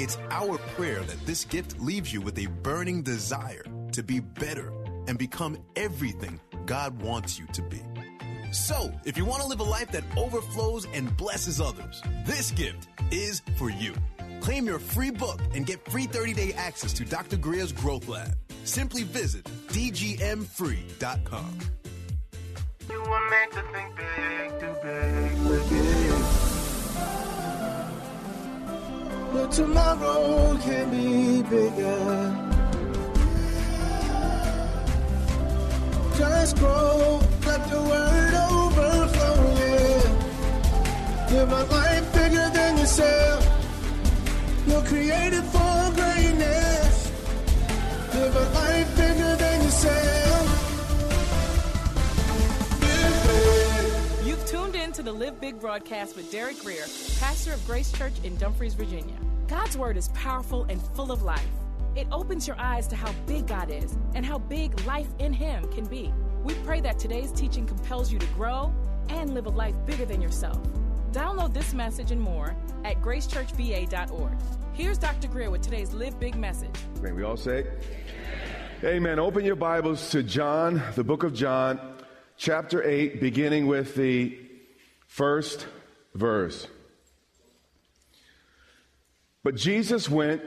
It's our prayer that this gift leaves you with a burning desire to be better and become everything God wants you to be. So, if you want to live a life that overflows and blesses others, this gift is for you. Claim your free book and get free 30 day access to Dr. Grier's Growth Lab. Simply visit dgmfree.com. You were meant to think big, too big. But tomorrow can be bigger. Just grow, let the word overflow. Live a life bigger than yourself. You're created for greatness. Live a life bigger than yourself. You've tuned in to the Live Big broadcast with Derek Grier, pastor of Grace Church in Dumfries, Virginia. God's word is powerful and full of life. It opens your eyes to how big God is and how big life in Him can be. We pray that today's teaching compels you to grow and live a life bigger than yourself. Download this message and more at gracechurchva.org. Here's Dr. Grier with today's Live Big message. May we all say? Amen. Open your Bibles to John, the book of John, chapter 8, beginning with the first verse. But Jesus went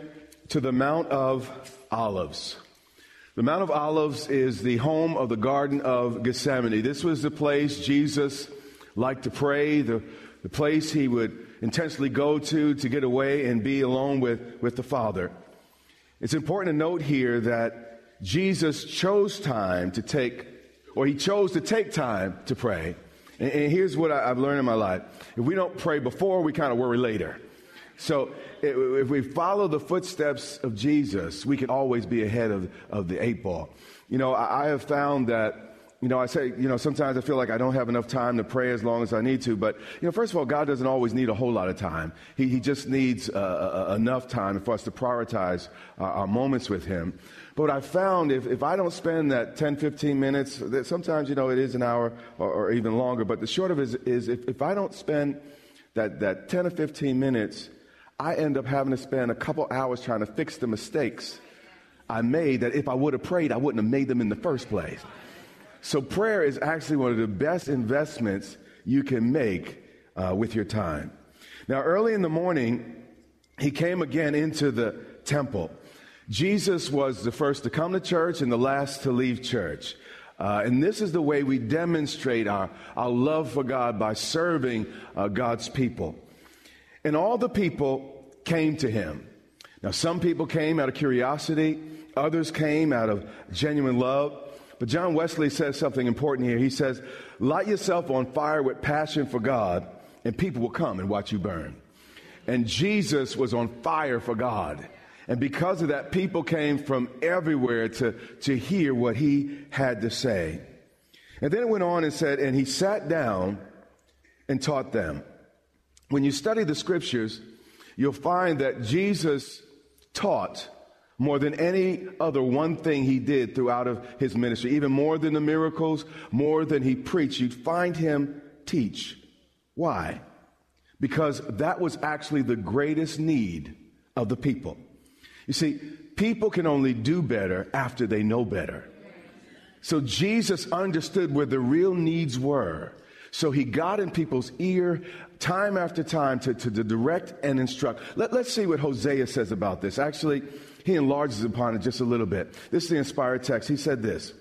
to the Mount of Olives. The Mount of Olives is the home of the Garden of Gethsemane. This was the place Jesus liked to pray, the, the place he would intentionally go to to get away and be alone with, with the Father. It's important to note here that Jesus chose time to take, or he chose to take time to pray. And, and here's what I, I've learned in my life if we don't pray before, we kind of worry later. So if we follow the footsteps of Jesus, we can always be ahead of, of the eight ball. You know, I, I have found that you know, I say, you know, sometimes I feel like I don't have enough time to pray as long as I need to. But, you know, first of all, God doesn't always need a whole lot of time. He, he just needs uh, uh, enough time for us to prioritize uh, our moments with Him. But what I found, if, if I don't spend that 10, 15 minutes, that sometimes, you know, it is an hour or, or even longer. But the short of it is, is if, if I don't spend that, that 10 or 15 minutes, I end up having to spend a couple hours trying to fix the mistakes I made that if I would have prayed, I wouldn't have made them in the first place. So, prayer is actually one of the best investments you can make uh, with your time. Now, early in the morning, he came again into the temple. Jesus was the first to come to church and the last to leave church. Uh, and this is the way we demonstrate our, our love for God by serving uh, God's people. And all the people came to him. Now, some people came out of curiosity, others came out of genuine love. But John Wesley says something important here. He says, Light yourself on fire with passion for God, and people will come and watch you burn. And Jesus was on fire for God. And because of that, people came from everywhere to, to hear what he had to say. And then it went on and said, And he sat down and taught them. When you study the scriptures, you'll find that Jesus taught more than any other one thing he did throughout of his ministry, even more than the miracles, more than he preached. You'd find him teach. Why? Because that was actually the greatest need of the people. You see, people can only do better after they know better. So Jesus understood where the real needs were. So he got in people's ear time after time to, to, to direct and instruct. Let, let's see what Hosea says about this. Actually, he enlarges upon it just a little bit. This is the inspired text. He said this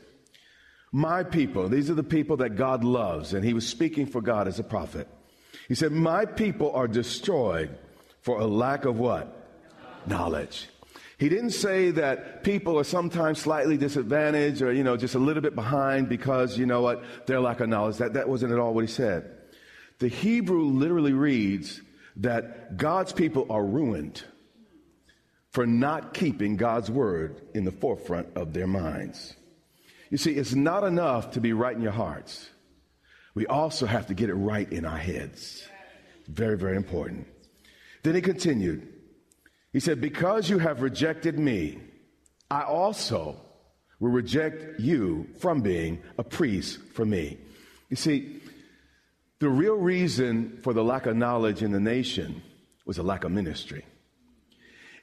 My people, these are the people that God loves, and he was speaking for God as a prophet. He said, My people are destroyed for a lack of what? Knowledge. He didn't say that people are sometimes slightly disadvantaged or, you know, just a little bit behind because, you know what, their lack of knowledge. That, that wasn't at all what he said. The Hebrew literally reads that God's people are ruined for not keeping God's word in the forefront of their minds. You see, it's not enough to be right in your hearts. We also have to get it right in our heads. Very, very important. Then he continued. He said, Because you have rejected me, I also will reject you from being a priest for me. You see, the real reason for the lack of knowledge in the nation was a lack of ministry.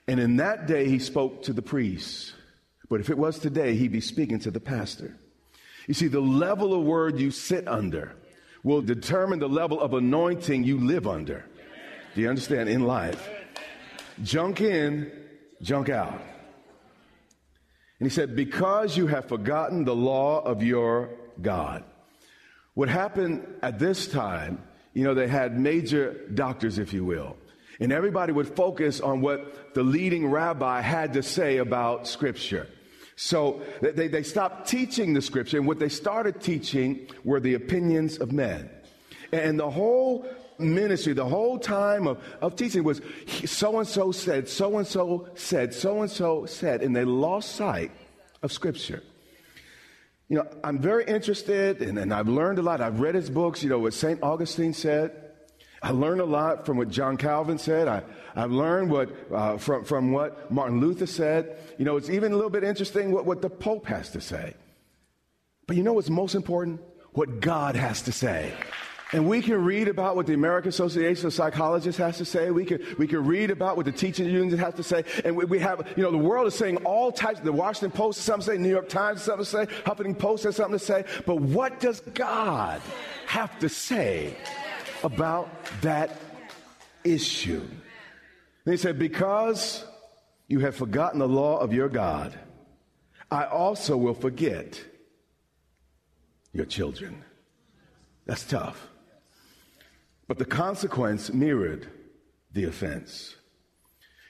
And in that day, he spoke to the priests. But if it was today, he'd be speaking to the pastor. You see, the level of word you sit under will determine the level of anointing you live under. Do you understand? In life. Junk in, junk out. And he said, Because you have forgotten the law of your God. What happened at this time, you know, they had major doctors, if you will. And everybody would focus on what the leading rabbi had to say about Scripture. So they, they stopped teaching the Scripture, and what they started teaching were the opinions of men. And the whole ministry, the whole time of, of teaching was so and so said, so and so said, so and so said, and they lost sight of Scripture. You know, I'm very interested and, and I've learned a lot. I've read his books, you know, what St. Augustine said. I learned a lot from what John Calvin said. I, I've learned what, uh, from, from what Martin Luther said. You know, it's even a little bit interesting what, what the Pope has to say. But you know what's most important? What God has to say. And we can read about what the American Association of Psychologists has to say. We can, we can read about what the teaching unions have to say. And we, we have, you know, the world is saying all types. The Washington Post has something to say. New York Times has something to say. Huffington Post has something to say. But what does God have to say about that issue? And he said, because you have forgotten the law of your God, I also will forget your children. That's tough. But the consequence mirrored the offense.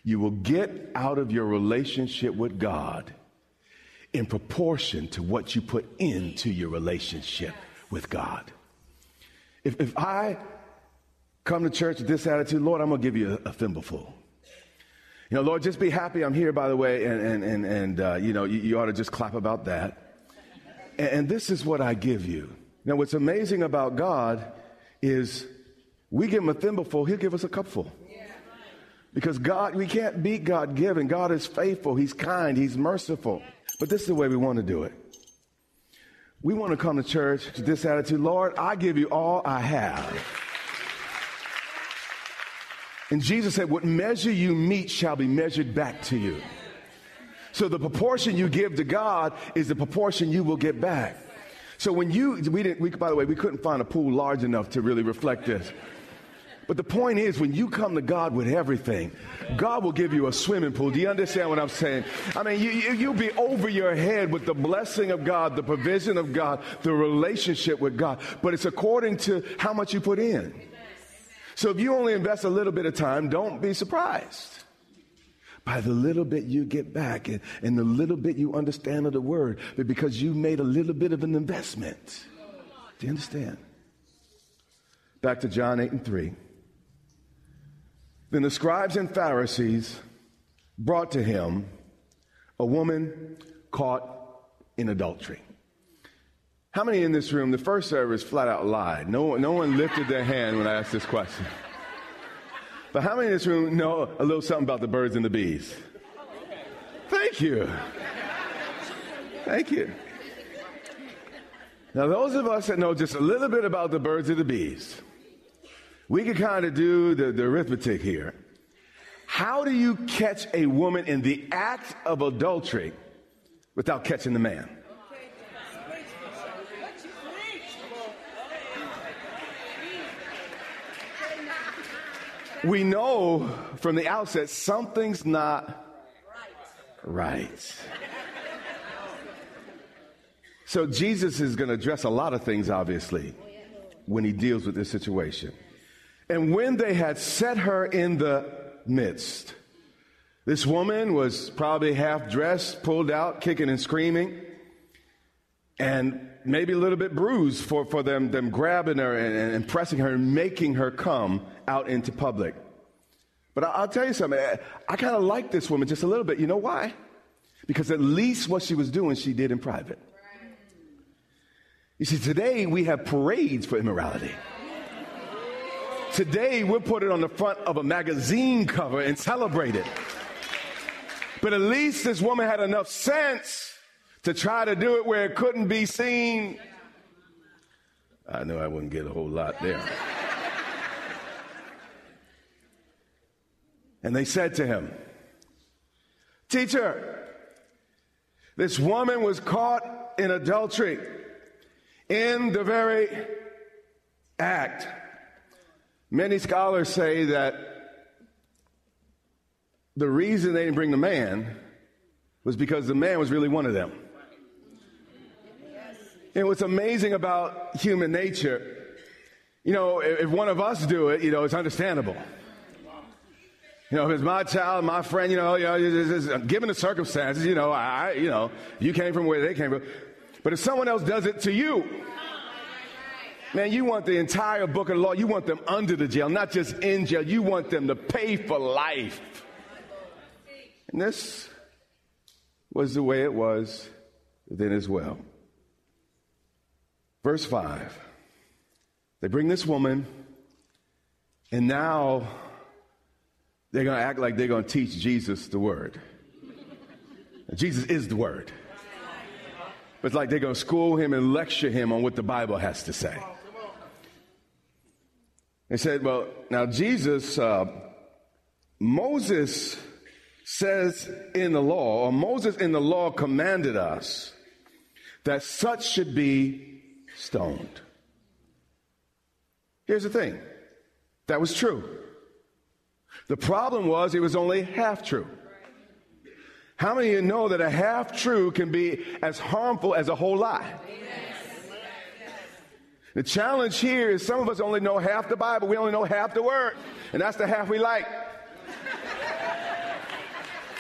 You will get out of your relationship with God in proportion to what you put into your relationship with God. If, if I come to church with this attitude, Lord, I'm going to give you a, a thimbleful. You know, Lord, just be happy I'm here, by the way, and, and, and, and uh, you know, you, you, ought to just clap about that. And, and this is what I give you. Now, what's amazing about God is we give him a thimbleful, he'll give us a cupful. Because God, we can't beat God given. God is faithful. He's kind. He's merciful. But this is the way we want to do it. We want to come to church with this attitude Lord, I give you all I have. And Jesus said, What measure you meet shall be measured back to you. So the proportion you give to God is the proportion you will get back. So when you, we didn't, we, by the way, we couldn't find a pool large enough to really reflect this. But the point is, when you come to God with everything, God will give you a swimming pool. Do you understand what I'm saying? I mean, you, you, you'll be over your head with the blessing of God, the provision of God, the relationship with God. But it's according to how much you put in. So if you only invest a little bit of time, don't be surprised by the little bit you get back and, and the little bit you understand of the word, but because you made a little bit of an investment. Do you understand? Back to John 8 and 3. Then the scribes and Pharisees brought to him a woman caught in adultery. How many in this room, the first service flat out lied? No, no one lifted their hand when I asked this question. But how many in this room know a little something about the birds and the bees? Thank you. Thank you. Now, those of us that know just a little bit about the birds and the bees, we can kind of do the, the arithmetic here. How do you catch a woman in the act of adultery without catching the man? We know from the outset something's not right. So Jesus is going to address a lot of things, obviously, when he deals with this situation. And when they had set her in the midst, this woman was probably half dressed, pulled out, kicking and screaming, and maybe a little bit bruised for, for them, them grabbing her and, and pressing her and making her come out into public. But I'll tell you something. Eh, I kind of like this woman just a little bit. You know why? Because at least what she was doing, she did in private. You see, today we have parades for immorality. Today we'll put it on the front of a magazine cover and celebrate it. But at least this woman had enough sense to try to do it where it couldn't be seen. I knew I wouldn't get a whole lot there. And they said to him, Teacher, this woman was caught in adultery in the very act. Many scholars say that the reason they didn't bring the man was because the man was really one of them. And what's amazing about human nature, you know, if one of us do it, you know, it's understandable. You know, if it's my child, my friend, you know, you know, given the circumstances, you know, I, you know, you came from where they came from. But if someone else does it to you, man, you want the entire book of law. You want them under the jail, not just in jail. You want them to pay for life. And this was the way it was then as well. Verse 5. They bring this woman, and now they're going to act like they're going to teach Jesus the word. Jesus is the word. But it's like they're going to school him and lecture him on what the Bible has to say. They said, well, now Jesus, uh, Moses says in the law, or Moses in the law commanded us that such should be stoned. Here's the thing that was true. The problem was it was only half true. How many of you know that a half true can be as harmful as a whole lie? The challenge here is some of us only know half the Bible, we only know half the word, and that's the half we like.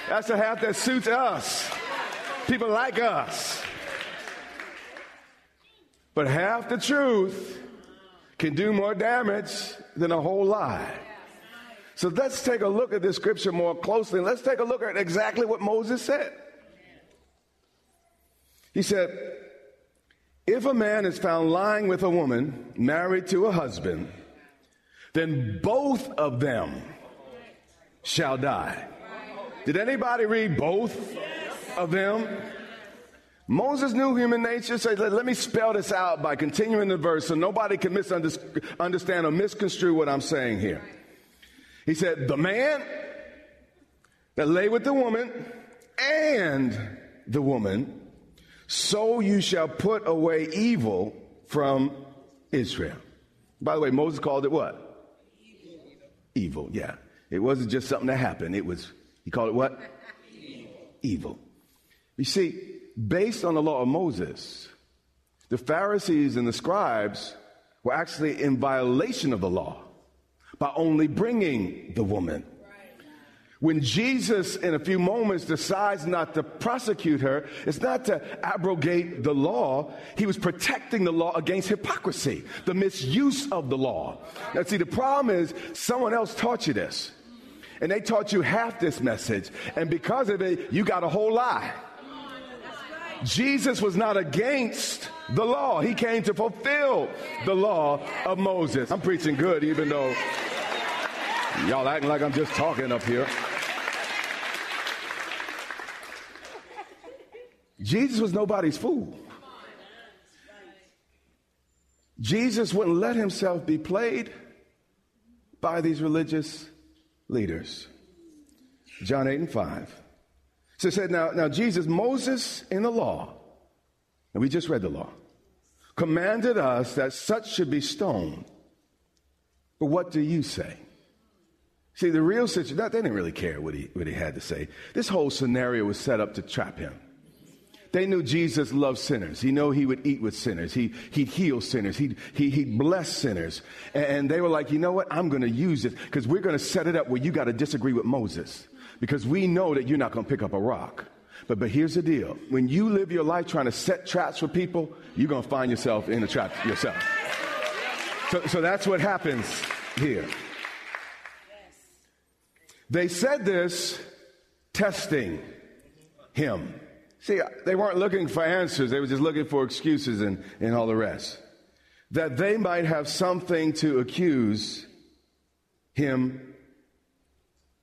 That's the half that suits us. People like us. But half the truth can do more damage than a whole lie. So let's take a look at this scripture more closely. Let's take a look at exactly what Moses said. He said, If a man is found lying with a woman married to a husband, then both of them shall die. Did anybody read both of them? Moses knew human nature, so let, let me spell this out by continuing the verse so nobody can misunderstand or misconstrue what I'm saying here. He said, The man that lay with the woman and the woman, so you shall put away evil from Israel. By the way, Moses called it what? Evil, evil yeah. It wasn't just something that happened. It was, he called it what? Evil. evil. You see, based on the law of Moses, the Pharisees and the scribes were actually in violation of the law by only bringing the woman. When Jesus, in a few moments, decides not to prosecute her, it's not to abrogate the law. He was protecting the law against hypocrisy, the misuse of the law. Now, see, the problem is someone else taught you this, and they taught you half this message, and because of it, you got a whole lie. Jesus was not against the law. He came to fulfill the law of Moses. I'm preaching good, even though Y'all acting like I'm just talking up here. Jesus was nobody's fool. Jesus wouldn't let himself be played by these religious leaders. John 8 and 5. So it said, now, now Jesus, Moses in the law, and we just read the law, commanded us that such should be stoned. But what do you say? See, the real situation, they didn't really care what he, what he had to say. This whole scenario was set up to trap him. They knew Jesus loved sinners. He knew he would eat with sinners. He, he'd heal sinners. He'd, he, he'd bless sinners. And they were like, you know what? I'm going to use it because we're going to set it up where you got to disagree with Moses because we know that you're not going to pick up a rock. But, but here's the deal. When you live your life trying to set traps for people, you're going to find yourself in a trap yourself. So, so that's what happens here. They said this testing him. See, they weren't looking for answers, they were just looking for excuses and, and all the rest. That they might have something to accuse him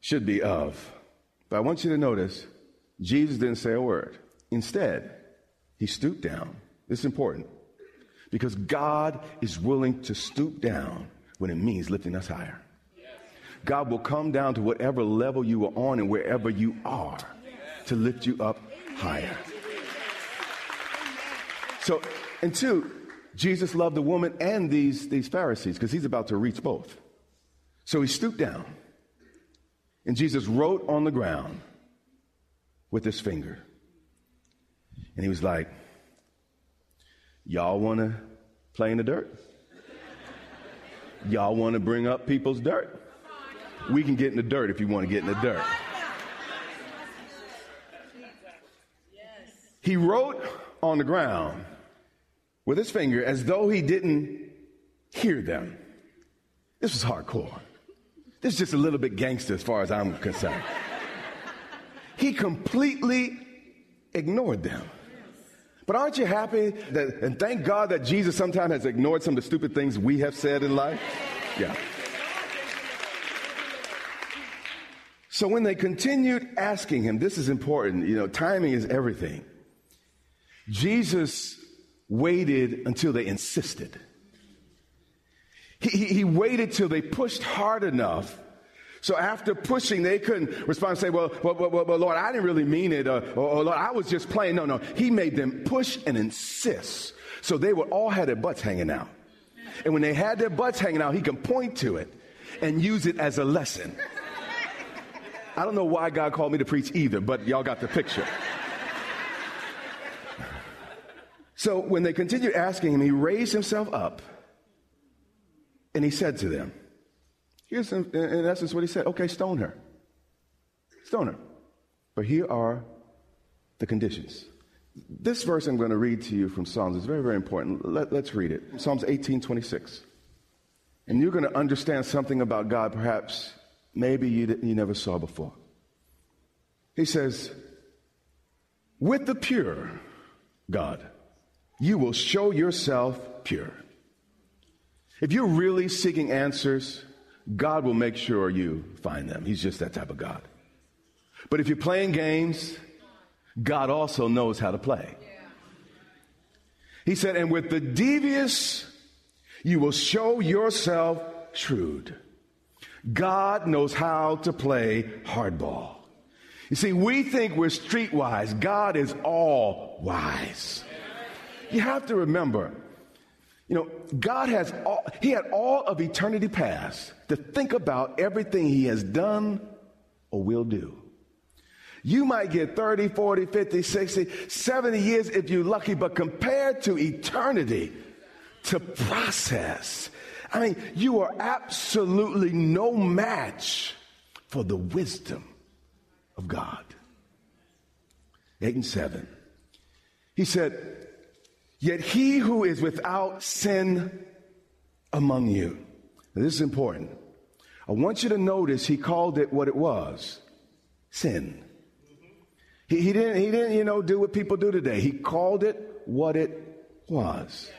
should be of. But I want you to notice, Jesus didn't say a word. Instead, he stooped down. This is important because God is willing to stoop down when it means lifting us higher. God will come down to whatever level you are on and wherever you are to lift you up higher. So, and two, Jesus loved the woman and these, these Pharisees because he's about to reach both. So he stooped down and Jesus wrote on the ground with his finger. And he was like, Y'all want to play in the dirt? Y'all want to bring up people's dirt? We can get in the dirt if you want to get in the dirt. He wrote on the ground with his finger as though he didn't hear them. This was hardcore. This is just a little bit gangster as far as I'm concerned. He completely ignored them. But aren't you happy that, and thank God that Jesus sometimes has ignored some of the stupid things we have said in life? Yeah. So when they continued asking him, this is important, you know, timing is everything. Jesus waited until they insisted. He, he, he waited till they pushed hard enough. So after pushing, they couldn't respond and say, well, well, well, well Lord, I didn't really mean it. Or, or, or, Lord, I was just playing. No, no. He made them push and insist. So they would all had their butts hanging out. And when they had their butts hanging out, he can point to it and use it as a lesson. I don't know why God called me to preach either, but y'all got the picture. So when they continued asking him, he raised himself up and he said to them, Here's in, in essence what he said okay, stone her. Stone her. But here are the conditions. This verse I'm going to read to you from Psalms is very, very important. Let, us read it. Psalms 18 26. And you're going to understand something about God perhaps maybe you, you never saw before. He says, With the pure, God, you will show yourself pure. If you're really seeking answers, God will make sure you find them. He's just that type of God. But if you're playing games, God also knows how to play. He said, and with the devious, you will show yourself shrewd. God knows how to play hardball. You see, we think we're streetwise. God is all wise. You have to remember, you know, God has all, He had all of eternity past to think about everything He has done or will do. You might get 30, 40, 50, 60, 70 years if you're lucky, but compared to eternity, to process, I mean, you are absolutely no match for the wisdom of God. 8 and 7. He said, Yet he who is without sin among you. Now, this is important. I want you to notice he called it what it was sin. He, he, didn't, he didn't, you know, do what people do today. He called it what it was.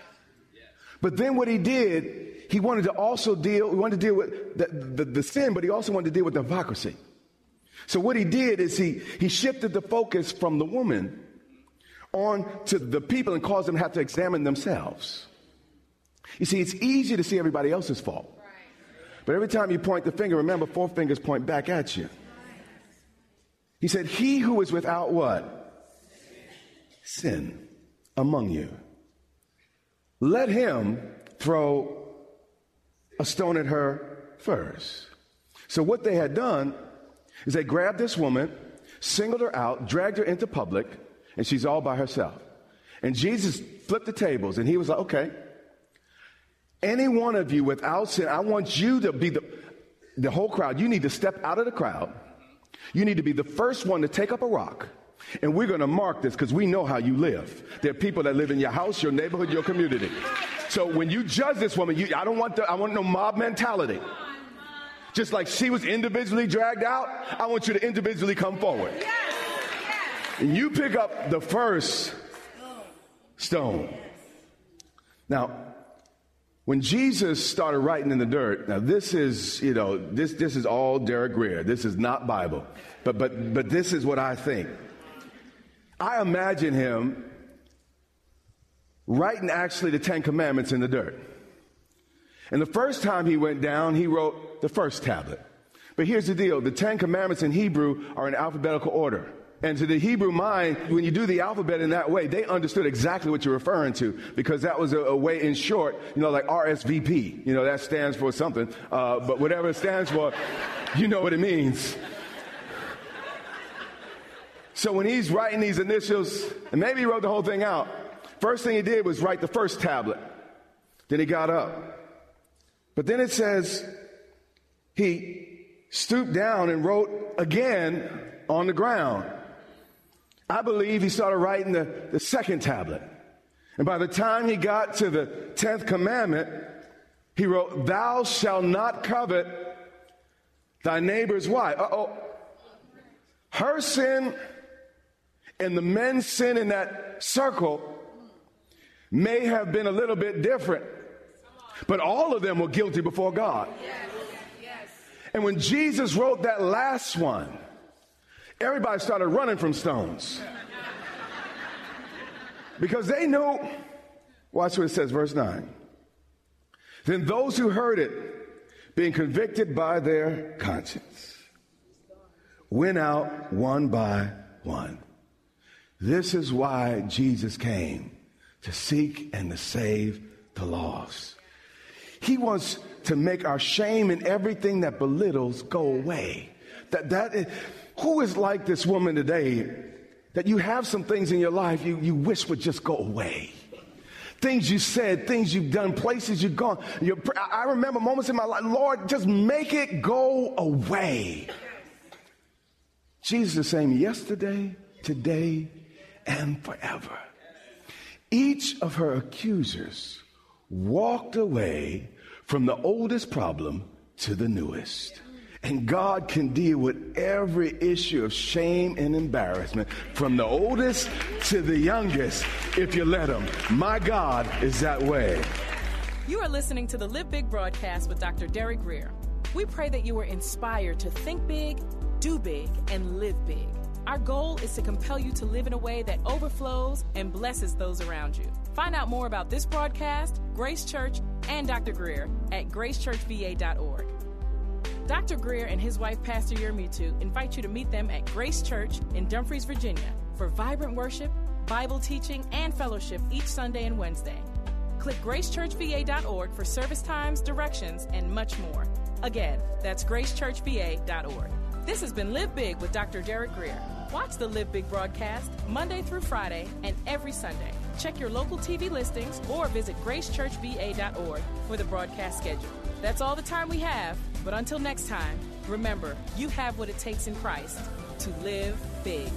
But then what he did, he wanted to also deal, he wanted to deal with the, the, the sin, but he also wanted to deal with the hypocrisy. So what he did is he, he shifted the focus from the woman on to the people and cause them to have to examine themselves. You see, it's easy to see everybody else's fault. But every time you point the finger, remember, four fingers point back at you. He said, He who is without what? Sin among you. Let him throw a stone at her first. So, what they had done is they grabbed this woman, singled her out, dragged her into public, and she's all by herself. And Jesus flipped the tables and he was like, okay, any one of you without sin, I want you to be the, the whole crowd. You need to step out of the crowd. You need to be the first one to take up a rock. And we're going to mark this because we know how you live. There are people that live in your house, your neighborhood, your community. So when you judge this woman, you, I don't want the, I want no mob mentality. Just like she was individually dragged out, I want you to individually come forward. And you pick up the first stone. Now, when Jesus started writing in the dirt, now this is, you know, this, this is all Derek Grier. This is not Bible. But, but, but this is what I think. I imagine him writing actually the Ten Commandments in the dirt. And the first time he went down, he wrote the first tablet. But here's the deal the Ten Commandments in Hebrew are in alphabetical order. And to the Hebrew mind, when you do the alphabet in that way, they understood exactly what you're referring to because that was a, a way in short, you know, like RSVP. You know, that stands for something. Uh, but whatever it stands for, you know what it means. So when he's writing these initials, and maybe he wrote the whole thing out, first thing he did was write the first tablet. Then he got up. But then it says he stooped down and wrote again on the ground. I believe he started writing the, the second tablet. And by the time he got to the 10th commandment, he wrote, Thou shalt not covet thy neighbor's wife. Uh oh. Her sin and the men's sin in that circle may have been a little bit different, but all of them were guilty before God. And when Jesus wrote that last one, everybody started running from stones. Because they knew, watch what it says, verse 9. Then those who heard it, being convicted by their conscience, went out one by one. This is why Jesus came to seek and to save the lost. He wants to make our shame and everything that belittles go away. That, that is, who is like this woman today that you have some things in your life you, you wish would just go away? Things you said, things you've done, places you've gone. You're, I remember moments in my life, Lord, just make it go away. Jesus is saying yesterday, today, and forever. Each of her accusers walked away from the oldest problem to the newest. And God can deal with every issue of shame and embarrassment from the oldest to the youngest if you let Him. My God is that way. You are listening to the Live Big broadcast with Dr. Derek Grier. We pray that you were inspired to think big, do big, and live big. Our goal is to compel you to live in a way that overflows and blesses those around you. Find out more about this broadcast, Grace Church, and Dr. Grier at gracechurchva.org. Dr. Grier and his wife, Pastor Yermutu, invite you to meet them at Grace Church in Dumfries, Virginia, for vibrant worship, Bible teaching, and fellowship each Sunday and Wednesday. Click gracechurchva.org for service times, directions, and much more. Again, that's gracechurchva.org. This has been Live Big with Dr. Derek Grier. Watch the Live Big broadcast Monday through Friday and every Sunday. Check your local TV listings or visit gracechurchva.org for the broadcast schedule. That's all the time we have, but until next time, remember, you have what it takes in Christ to live big.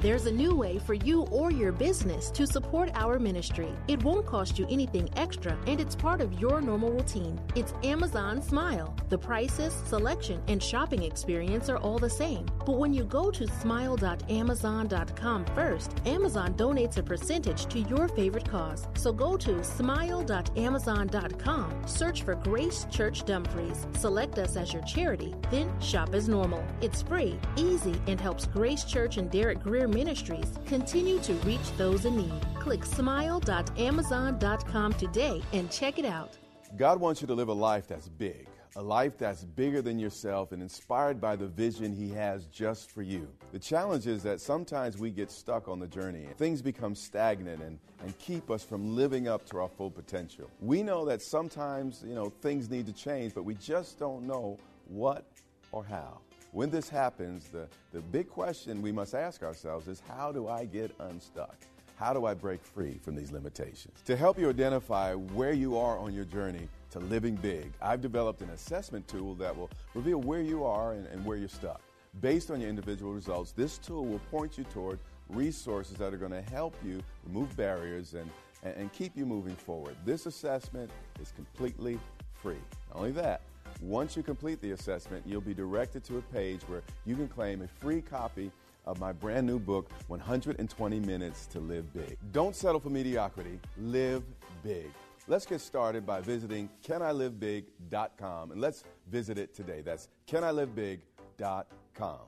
There's a new way for you or your business to support our ministry. It won't cost you anything extra and it's part of your normal routine. It's Amazon Smile. The prices, selection, and shopping experience are all the same, But when you go to smile.amazon.com first, Amazon donates a percentage to your favorite cause. So go to smile.amazon.com, search for Grace Church Dumfries, select us as your charity, then shop as normal. It's free, easy, and helps Grace Church and Derek Grier Ministries continue to reach those in need. Click smile.amazon.com today and check it out. God wants you to live a life that's big, a life that's bigger than yourself and inspired by the vision He has just for you. The challenge is that sometimes we get stuck on the journey and things become stagnant and, and keep us from living up to our full potential. We know that sometimes, you know, things need to change, but we just don't know what or how. When this happens, the, the big question we must ask ourselves is how do I get unstuck? How do I break free from these limitations? To help you identify where you are on your journey to living big, I've developed an assessment tool that will reveal where you are and, and where you're stuck. Based on your individual results, this tool will point you toward resources that are going to help you remove barriers and, and, and keep you moving forward. This assessment is completely free. Not only that, once you complete the assessment, you'll be directed to a page where you can claim a free copy of my brand new book, 120 Minutes to Live Big. Don't settle for mediocrity, live big. Let's get started by visiting canilivebig.com and let's visit it today. That's canilivebig.com.